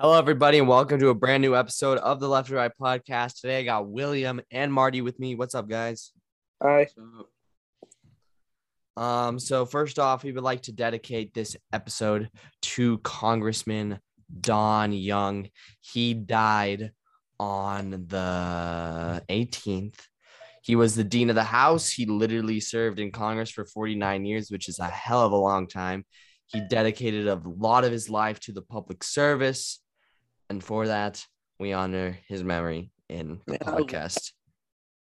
Hello, everybody, and welcome to a brand new episode of the Left to Right podcast. Today, I got William and Marty with me. What's up, guys? Hi. Um, so first off, we would like to dedicate this episode to Congressman Don Young. He died on the 18th. He was the dean of the House. He literally served in Congress for 49 years, which is a hell of a long time. He dedicated a lot of his life to the public service. And for that, we honor his memory in the Yeah. podcast.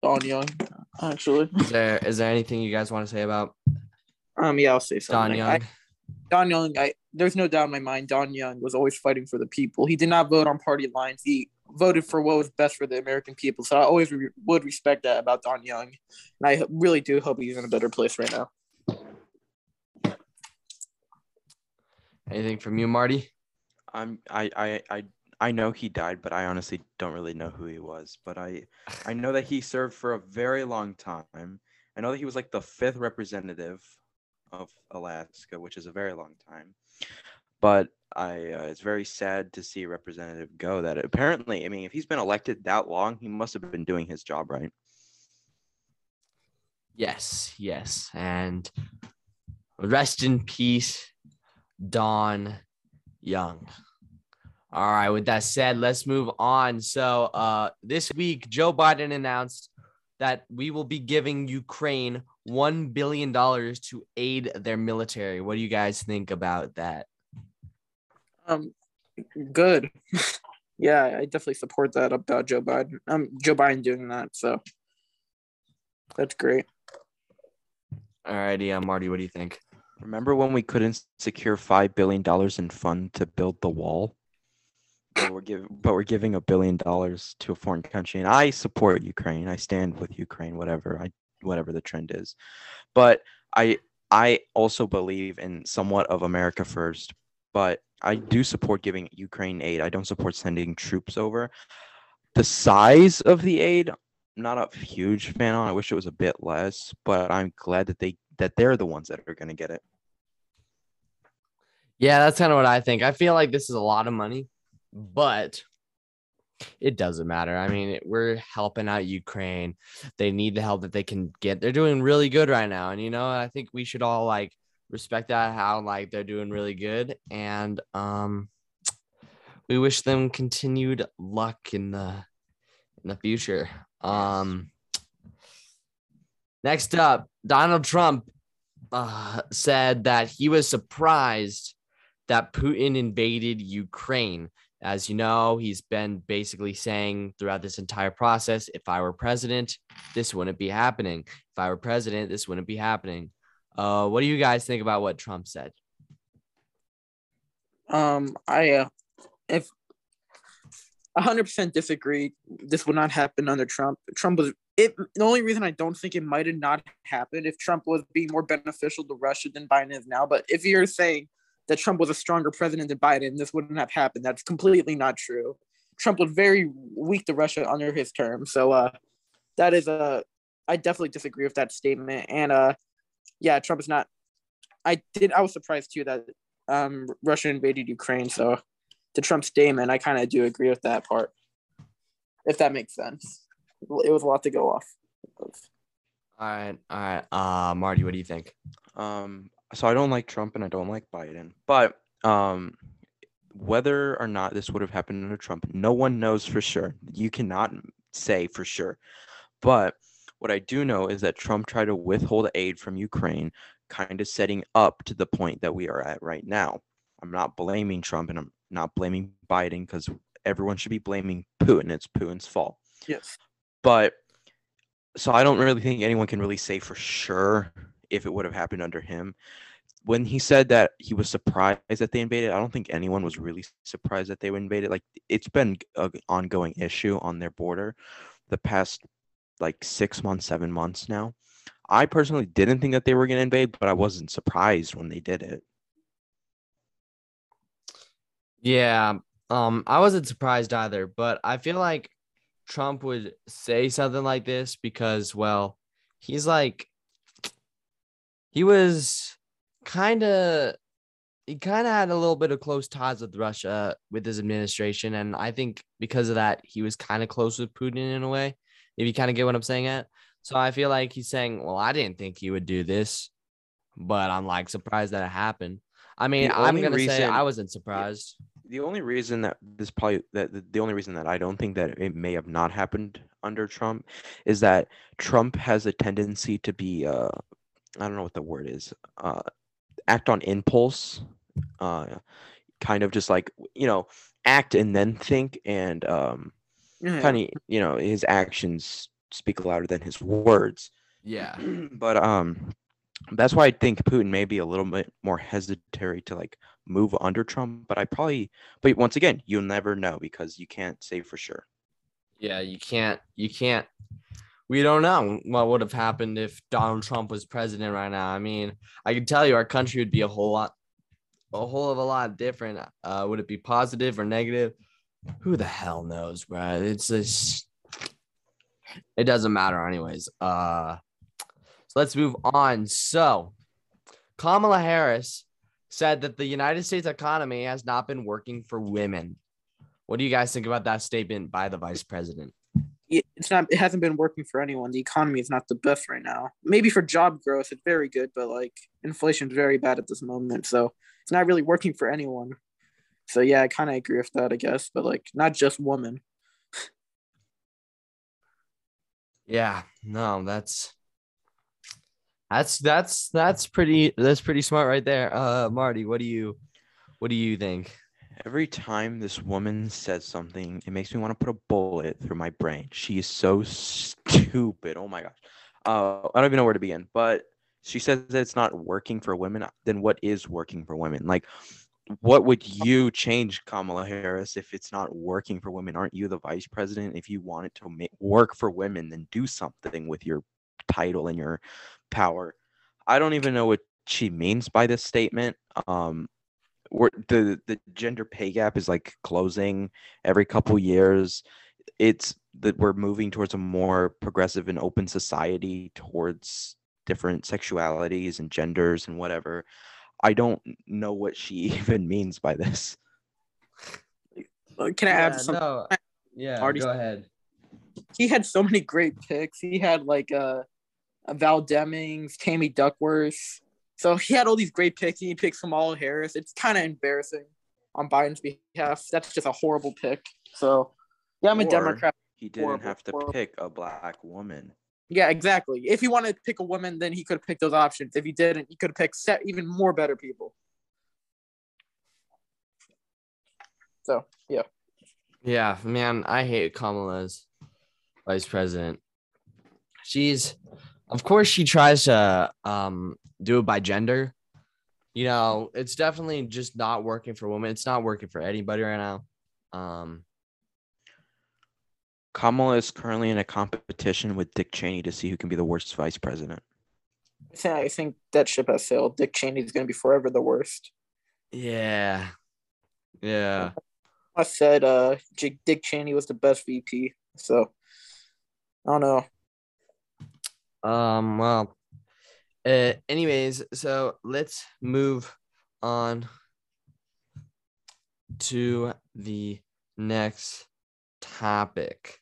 Don Young, actually. Is there is there anything you guys want to say about Um, yeah, I'll say something. Don. Young? I, Don Young, I there's no doubt in my mind. Don Young was always fighting for the people. He did not vote on party lines. He voted for what was best for the American people. So I always re- would respect that about Don Young, and I really do hope he's in a better place right now. Anything from you, Marty? I'm I I I I know he died, but I honestly don't really know who he was. But I I know that he served for a very long time. I know that he was like the fifth representative of Alaska, which is a very long time. But I uh, it's very sad to see a representative go. That apparently, I mean, if he's been elected that long, he must have been doing his job right. Yes, yes. And rest in peace, Don Young. All right, with that said, let's move on. So, uh, this week, Joe Biden announced that we will be giving Ukraine $1 billion to aid their military. What do you guys think about that? Um, good. yeah, I definitely support that about Joe Biden. Um, Joe Biden doing that. So that's great. All righty, uh, Marty, what do you think? Remember when we couldn't secure five billion dollars in fund to build the wall? But we're giving, but we're giving a billion dollars to a foreign country, and I support Ukraine. I stand with Ukraine, whatever I, whatever the trend is. But I, I also believe in somewhat of America first. But I do support giving Ukraine aid. I don't support sending troops over. The size of the aid, I'm not a huge fan on. I wish it was a bit less, but I'm glad that they that they're the ones that are going to get it. Yeah, that's kind of what I think. I feel like this is a lot of money, but it doesn't matter. I mean, we're helping out Ukraine. They need the help that they can get. They're doing really good right now. And, you know, I think we should all like respect that, how like they're doing really good. And, um, we wish them continued luck in the in the future. Um next up, Donald Trump uh, said that he was surprised that Putin invaded Ukraine. As you know, he's been basically saying throughout this entire process if I were president, this wouldn't be happening. If I were president, this wouldn't be happening. Uh, what do you guys think about what Trump said? Um, I uh, if hundred percent disagree. This would not happen under Trump. Trump was it. The only reason I don't think it might have not happened if Trump was being more beneficial to Russia than Biden is now. But if you're saying that Trump was a stronger president than Biden, this wouldn't have happened. That's completely not true. Trump was very weak to Russia under his term. So uh, that is a. I definitely disagree with that statement. And uh, yeah, Trump is not. I did. I was surprised too that um Russia invaded Ukraine. So to Trump's statement, I kind of do agree with that part. If that makes sense, it was a lot to go off. All right, all right. Uh, Marty, what do you think? Um, so I don't like Trump and I don't like Biden, but um, whether or not this would have happened under Trump, no one knows for sure. You cannot say for sure. But what I do know is that Trump tried to withhold aid from Ukraine, kind of setting up to the point that we are at right now. I'm not blaming Trump and I'm not blaming Biden because everyone should be blaming Putin. It's Putin's fault. Yes. But so I don't really think anyone can really say for sure if it would have happened under him. When he said that he was surprised that they invaded, I don't think anyone was really surprised that they invaded. Like it's been an ongoing issue on their border the past like six months, seven months now. I personally didn't think that they were going to invade, but I wasn't surprised when they did it. Yeah, um, I wasn't surprised either, but I feel like Trump would say something like this because, well, he's like, he was kind of he kind of had a little bit of close ties with Russia with his administration, and I think because of that, he was kind of close with Putin in a way. If you kind of get what I'm saying at, so I feel like he's saying, "Well, I didn't think he would do this, but I'm like surprised that it happened." I mean, I'm gonna say I wasn't surprised. The only reason that this probably that the, the only reason that I don't think that it may have not happened under Trump is that Trump has a tendency to be uh I don't know what the word is uh act on impulse uh kind of just like you know act and then think and um kind of you know his actions speak louder than his words Yeah, but um that's why I think Putin may be a little bit more hesitary to like move under Trump. But I probably, but once again, you'll never know because you can't say for sure. yeah. You can't. You can't. We don't know what would have happened if Donald Trump was president right now. I mean, I can tell you, our country would be a whole lot, a whole of a lot different. Uh, would it be positive or negative? Who the hell knows, bro? It's just, it doesn't matter, anyways. Uh, so let's move on. So, Kamala Harris said that the United States economy has not been working for women. What do you guys think about that statement by the vice president? It- it's not it hasn't been working for anyone the economy is not the best right now maybe for job growth it's very good but like inflation's very bad at this moment so it's not really working for anyone so yeah i kind of agree with that i guess but like not just women Yeah, no, that's that's that's that's pretty that's pretty smart right there. Uh Marty, what do you what do you think? Every time this woman says something, it makes me want to put a bullet through my brain. She is so stupid. Oh my gosh. Uh, I don't even know where to begin. But she says that it's not working for women. Then what is working for women? Like, what would you change, Kamala Harris, if it's not working for women? Aren't you the vice president? If you want it to make, work for women, then do something with your title and your power. I don't even know what she means by this statement. Um, we're, the the gender pay gap is like closing every couple years. It's that we're moving towards a more progressive and open society towards different sexualities and genders and whatever. I don't know what she even means by this. Can i add Yeah, some no, yeah, Marty- go ahead. he had so many great picks he had like uh val demings tammy duckworth so he had all these great picks and he picked kamala harris it's kind of embarrassing on biden's behalf that's just a horrible pick so yeah i'm a Or democrat He didn't Horrible, have to horrible. pick a black woman. Yeah, exactly. If he wanted to pick a woman, then he could have picked those options. If he didn't, he could have picked set even more better people. So yeah, Yeah, man, I hate Kamala's vice president. She's, of course, she tries to um do it by gender. You know, it's definitely just not working for women. It's not working for anybody right now. Um, Kamala is currently in a competition with Dick Cheney to see who can be the worst vice president. I think, I think that ship has sailed. Dick Cheney is going to be forever the worst. yeah, yeah. I said uh, Dick Cheney was the best VP. So I don't know. Um, well, uh, anyways, so let's move on to the next topic.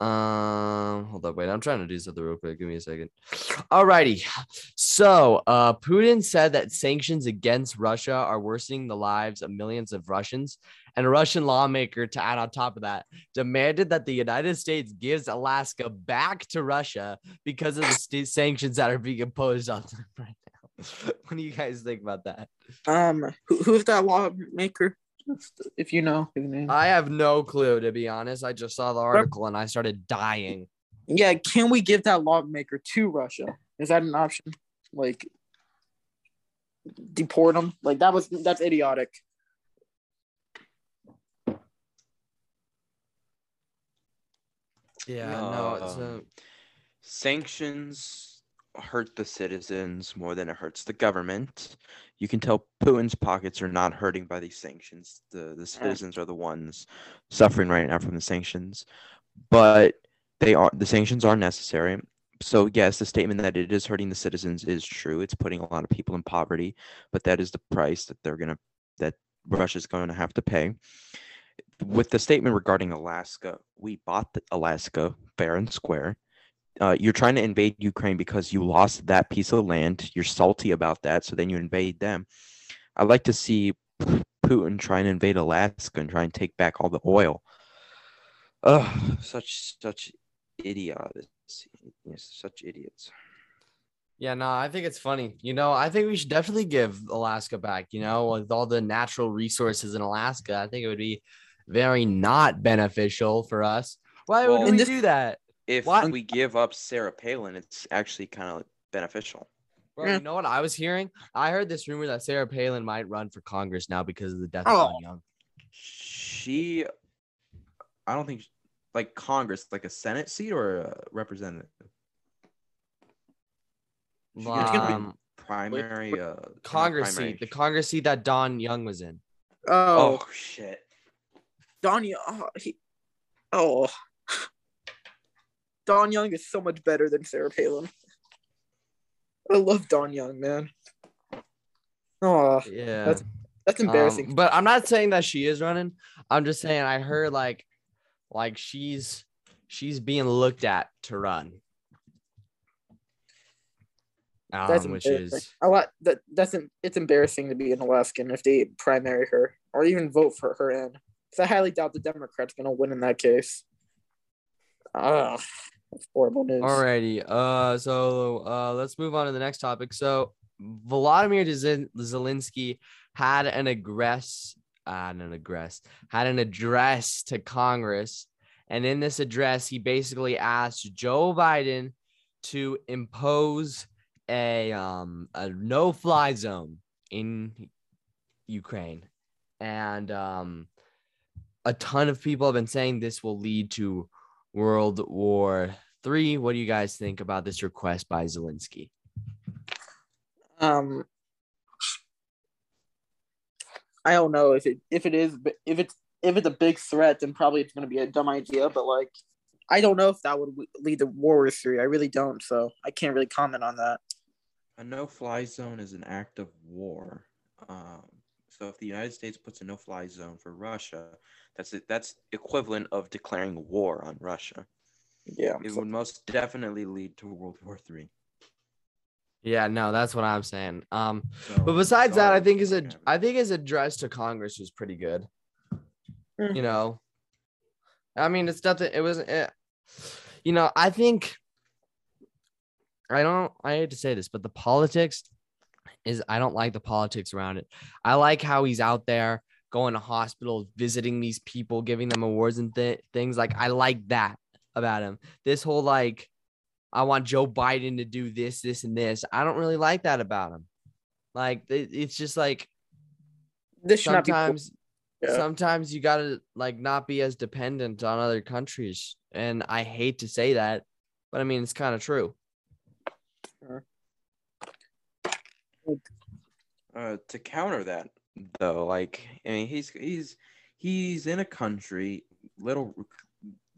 Um, hold up, wait, I'm trying to do something real quick. Give me a second. Alrighty. So, uh, Putin said that sanctions against Russia are worsening the lives of millions of Russians, and a Russian lawmaker, to add on top of that, demanded that the United States gives Alaska back to Russia because of the st- sanctions that are being imposed on them right now. what do you guys think about that? Um, who, who's that lawmaker? If you know his name. I have no clue, to be honest. I just saw the article and I started dying. yeah, can we give that lawmaker to Russia? Is that an option? Like deport him? Like that was that's idiotic. Yeah, no, it's Um, uh, Sanctions hurt the citizens more than it hurts the government. You can tell Putin's pockets are not hurting by these sanctions. The the citizens are the ones suffering right now from the sanctions. But they are the sanctions are necessary, so yes, the statement that it is hurting the citizens is true. It's putting a lot of people in poverty, but that is the price that they're gonna that Russia's going to have to pay. With the statement regarding Alaska, we bought the Alaska fair and square. Uh, you're trying to invade Ukraine because you lost that piece of land. You're salty about that, so then you invade them. I'd like to see Putin try and invade Alaska and try and take back all the oil. Ugh, such such idiots. Yes, such idiots. Yeah, no, I think it's funny. You know, I think we should definitely give Alaska back. You know, with all the natural resources in Alaska, I think it would be very not beneficial for us. Why Well, would And we this- do that? If What? we give up Sarah Palin, it's actually kind of beneficial. Bro, Yeah. you know what I was hearing? I heard this rumor that Sarah Palin might run for Congress now because of the death of Oh. Don Young. She, I don't think like Congress, like a Senate seat or a representative. She gets gonna be- Um, primary uh Congress primary. seat, the Congress seat that Don Young was in. Oh, Oh shit. Don Young. Oh, he, oh. Don Young is so much better than Sarah Palin. I love Don Young, man. Oh, Yeah. That's that's embarrassing. Um, but I'm not saying that she is running. I'm just saying I heard like like she's she's being looked at to run. that's Um, which embarrassing. is a lot. That that's it's embarrassing to be an Alaskan if they primary her or even vote for her in. Because I highly doubt the Democrats gonna win in that case. Ah, that's horrible news. alrighty. Uh so uh let's move on to the next topic. So Volodymyr Zel- Zelensky had an address uh, an address had an address to Congress. And in this address, he basically asked Joe Biden to impose a um a no-fly zone in Ukraine. And um a ton of people have been saying this will lead to World War Three. What do you guys think about this request by Zelensky? Um, I don't know if it if it is but if it's if it's a big threat, then probably it's gonna be a dumb idea. But like, I don't know if that would lead to World War Three. I really don't, so I can't really comment on that. A no-fly zone is an act of war. Um, so if the United States puts a no-fly zone for Russia, that's it. That's equivalent of declaring war on Russia. Yeah. It so- would most definitely lead to World War Three. Yeah, no, that's what I'm saying. Um, So, but besides that, I think his ad- I think his address to Congress was pretty good. Hmm. You know, I mean, it's nothing. It was, it, you know, I think I don't. I hate to say this, but the politics is. I don't like the politics around it. I like how he's out there going to hospitals, visiting these people, giving them awards and th- things. Like I like that about him. This whole like, I want Joe Biden to do this, this, and this. I don't really like that about him. Like it- it's just like this should not be. sometimes Yeah. sometimes you gotta like not be as dependent on other countries and i hate to say that but i mean it's kind of true uh, to counter that though like i mean he's he's he's in a country little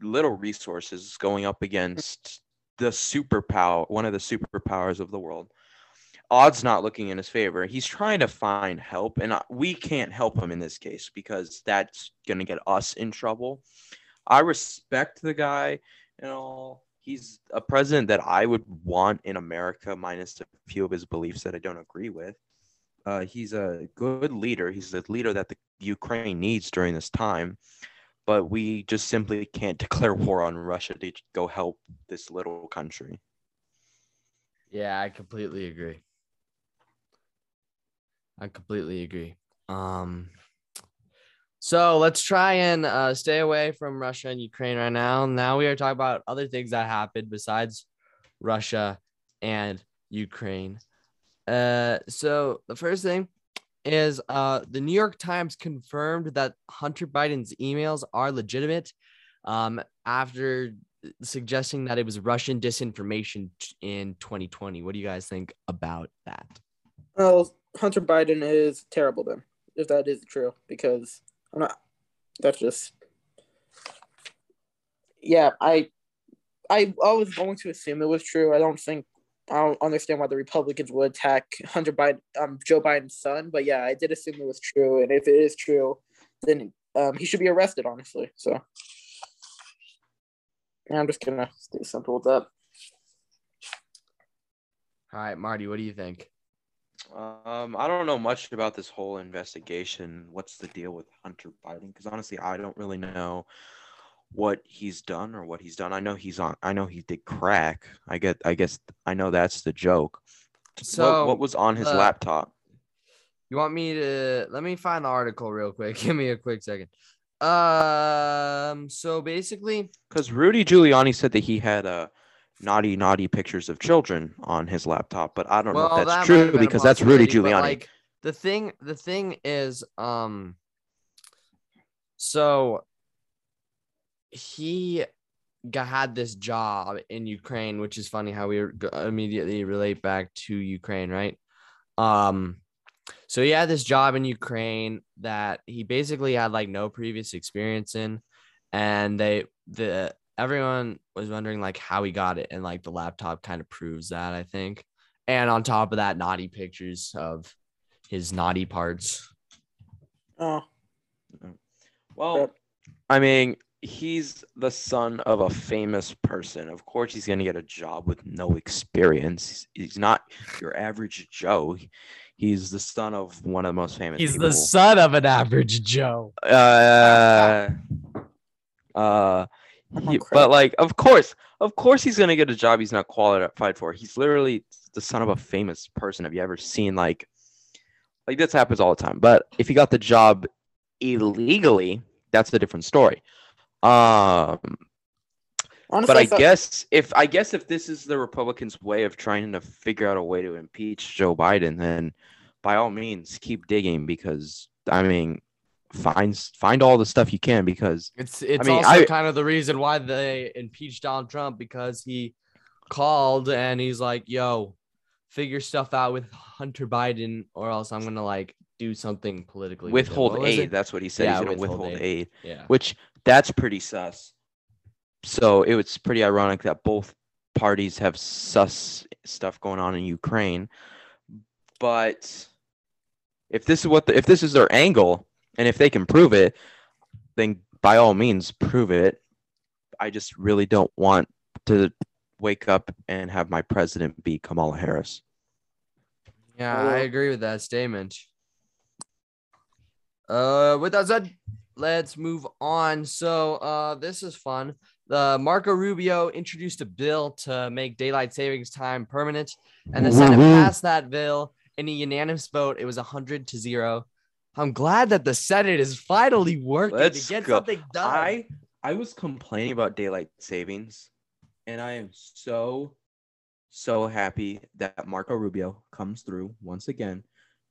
little resources going up against the superpower one of the superpowers of the world. Odds not looking in his favor. He's trying to find help and we can't help him in this case because that's going to get us in trouble. I respect the guy and all he's a president that i would want in america minus a few of his beliefs that i don't agree with uh, he's a good leader. He's the leader that the Ukraine needs during this time. But we just simply can't declare war on Russia to go help this little country. yeah i completely agree i completely agree um so let's try and uh, stay away from russia and ukraine right now now we are talking about other things that happened besides russia and ukraine Uh, so the first thing is uh the New York Times confirmed that Hunter Biden's emails are legitimate um after suggesting that it was Russian disinformation in 2020. What do you guys think about that? Well, Hunter Biden is terrible then, if that is true, because I'm not. That's just. Yeah, I. I I was going to assume it was true. I don't think I don't understand why the Republicans would attack Hunter Biden, um, Joe Biden's son. But yeah, I did assume it was true, and if it is true, then um, he should be arrested. Honestly, so yeah, I'm just gonna stay simple with that. All right, Marty, what do you think? Um, I don't know much about this whole investigation. What's the deal with Hunter Biden? Because honestly, I don't really know what he's done or what he's done. I know he's on. I know he did crack. I get. I guess I know that's the joke. So what, what was on his uh, laptop? You want me to let me find the article real quick. Give me a quick second. Um, so basically, Because Rudy Giuliani said that he had uh, naughty, naughty pictures of children on his laptop, but I don't know if that's might true have been a because that's Rudy Giuliani. Like the thing, the thing is, um, so he got, had this job in Ukraine, which is funny how we immediately relate back to Ukraine, right? Um, so he had this job in Ukraine that he basically had like no previous experience in, and they the everyone was wondering like how he got it, and like the laptop kind of proves that I think. And on top of that, naughty pictures of his naughty parts. Oh, Well, I mean, he's the son of a famous person. Of course, he's going to get a job with no experience. He's, he's not your average Joe. He's the son of one of the most famous. He's people. the son of an average Joe. Uh, uh, he- but like, of course, of course, he's gonna get a job he's not qualified for. He's literally the son of a famous person. Have you ever seen like, like this happens all the time? But if he got the job illegally, that's a different story. Um, honestly, but I thought- guess if I guess if this is the Republicans' way of trying to figure out a way to impeach Joe Biden, then by all means keep digging because I mean, find find all the stuff you can because It's it's mean, also I- kind of the reason why they impeached Donald Trump because he called and he's like, "Yo, figure stuff out with Hunter Biden, or else I'm gonna like do something politically." withhold aid. That's what he said. Yeah, He's gonna withhold withhold aid. aid, Yeah. which that's pretty sus. So it was pretty ironic that both parties have sus stuff going on in Ukraine. But if this is what the, if this is their angle, and if they can prove it, then by all means prove it. I just really don't want to wake up and have my president be Kamala Harris. Yeah, I agree with that statement. Uh, with that said, let's move on. So, uh, this is fun. The Marco Rubio introduced a bill to make daylight savings time permanent, and the Senate passed that bill in a unanimous vote. It was hundred to zero. I'm glad that the Senate is finally working Let's to get go. something done. I I was complaining about daylight savings, and I am so so happy that Marco Rubio comes through once again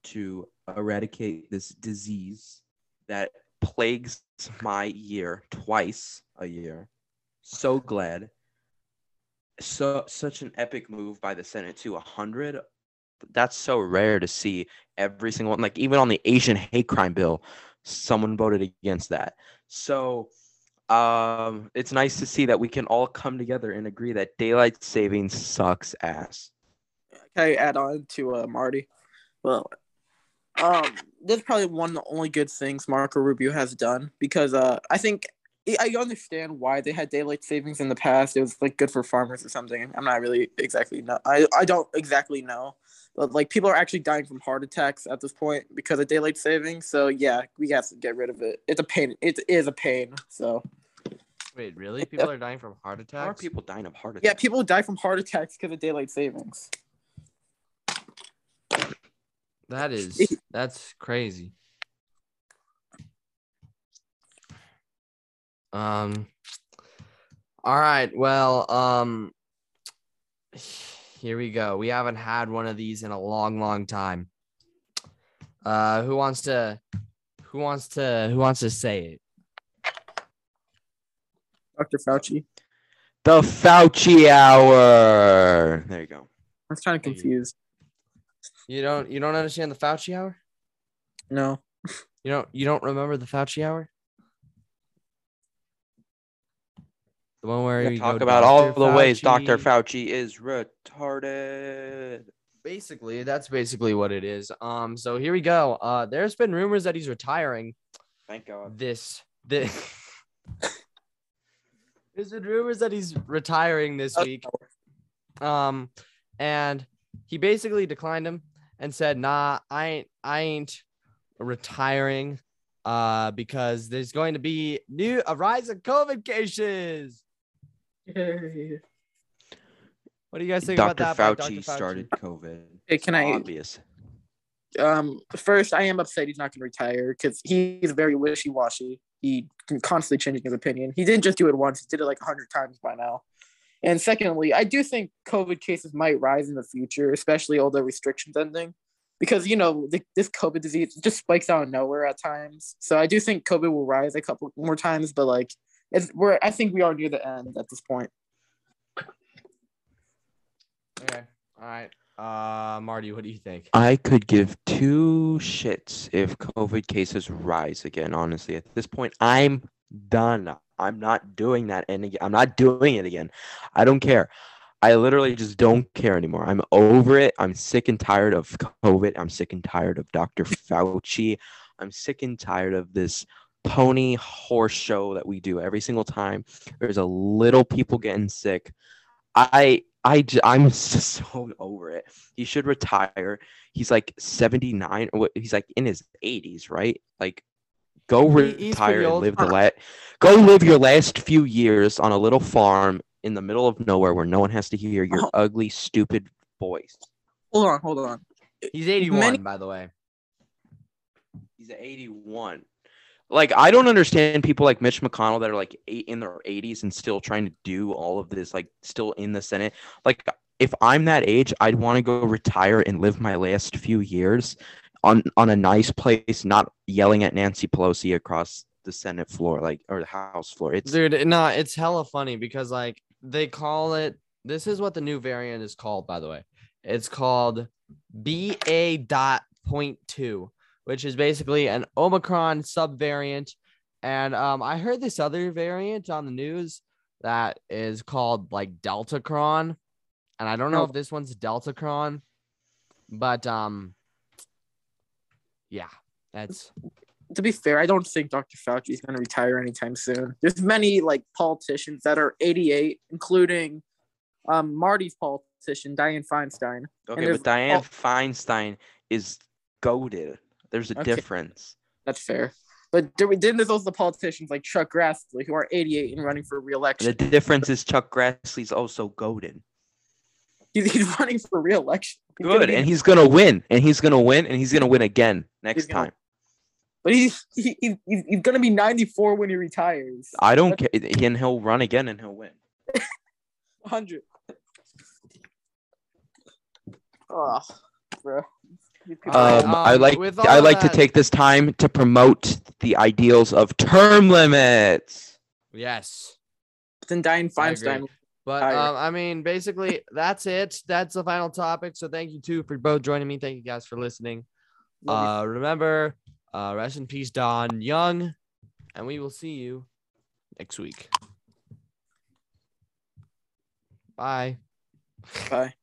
to eradicate this disease that plagues my year twice a year. So glad. So such an epic move by the Senate to 100 that's so rare to see every single one like even on the Asian hate crime bill someone voted against that. So um it's nice to see that we can all come together and agree that daylight savings sucks ass. Can I add on to uh, Marty? Well, um, this is probably one of the only good things Marco Rubio has done because uh, I think I understand why they had daylight savings in the past. It was like good for farmers or something. I'm not really exactly know. I I don't exactly know, like people are actually dying from heart attacks at this point because of daylight savings. So yeah, we have to get rid of it. It's a pain. It is a pain. So Wait, really? People are dying from heart attacks? How are people dying of heart attacks? yeah, people die from heart attacks because of daylight savings. That is that's crazy. Um all right, well, um here we go. We haven't had one of these in a long, long time. Uh who wants to who wants to who wants to say it? Dr. Fauci. The Fauci hour. There you go. I was kind of Thank confused. You don't you don't understand the Fauci hour? No. You don't you don't remember the Fauci hour? The one where We you talk go, about all "Dr. the ways Dr. Fauci." Fauci is retarded. Basically, that's basically what it is. Um, so here we go. Uh, there's been rumors that he's retiring Thank God. this this. there's been rumors that he's retiring this week. Um, and he basically declined him and said, "Nah, I ain't, I ain't retiring, uh, because there's going to be new a rise of COVID cases." What do you guys think Dr. about that? by Fauci, Dr. started COVID. Hey, can I Obvious. um first I am upset he's not gonna retire because he's very wishy-washy. He can constantly changing his opinion. He didn't just do it once, he did it like a hundred times by now. And secondly, I do think COVID cases might rise in the future, especially all the restrictions ending. Because you know, the, this COVID disease just spikes out of nowhere at times. So I do think COVID will rise a couple more times, but like it's we're I think we are near the end at this point. Okay. All right. Uh, Marty, what do you think? I could give two shits if COVID cases rise again. Honestly, at this point, I'm done. I'm not doing that, and ag- I'm not doing it again. I don't care. I literally just don't care anymore. I'm over it. I'm sick and tired of COVID. I'm sick and tired of Dr. Fauci. I'm sick and tired of this pony horse show that we do every single time. There's a little people getting sick. I I I'm just so over it. He should retire. He's like 79 or what he's like in his 80s, right? Like go He- retire and live the la- go live your last few years on a little farm in the middle of nowhere where no one has to hear your Oh. ugly stupid voice. Hold on, hold on. He's 81, Many- by the way. He's 81. Like I don't understand people like Mitch McConnell that are like eight in their 80s and still trying to do all of this, like still in the Senate. Like if I'm that age, I'd want to go retire and live my last few years on on a nice place, not yelling at Nancy Pelosi across the Senate floor, like or the House floor. It's Dude, no, it's hella funny because like they call it. This is what the new variant is called, by the way. It's called BA dot point two, which is basically an Omicron subvariant. And um, I heard this other variant on the news that is called like Deltacron, and I don't know Oh. if this one's Deltacron, but um, yeah, that's to be fair, I don't think Dr. Fauci is going to retire anytime soon. There's many like politicians that are 88, including um, Marty's politician Dianne Feinstein. okay, but Dianne all- Feinstein is goaded. There's a Okay. difference. That's fair. But there, then there's also the politicians like Chuck Grassley who are 88 and running for re-election. The difference is Chuck Grassley's also goaded. He's, he's running for re-election. He's gonna Good, be- and he's gonna win, and he's gonna win, and he's gonna win again next gonna- time. but he's he, he, he's, he's going to be 94 when he retires. I don't care, and he'll run again, and he'll win. 100. Oh, bro. These Um, I um, like I all like to take this time to promote the ideals of term limits. yes. then Dianne I. Feinstein. But um, I mean, basically, that's it. That's the final topic. So thank you two for both joining me. Thank you guys for listening. Uh, remember, uh, rest in peace, Don Young, and we will see you next week. Bye. Bye.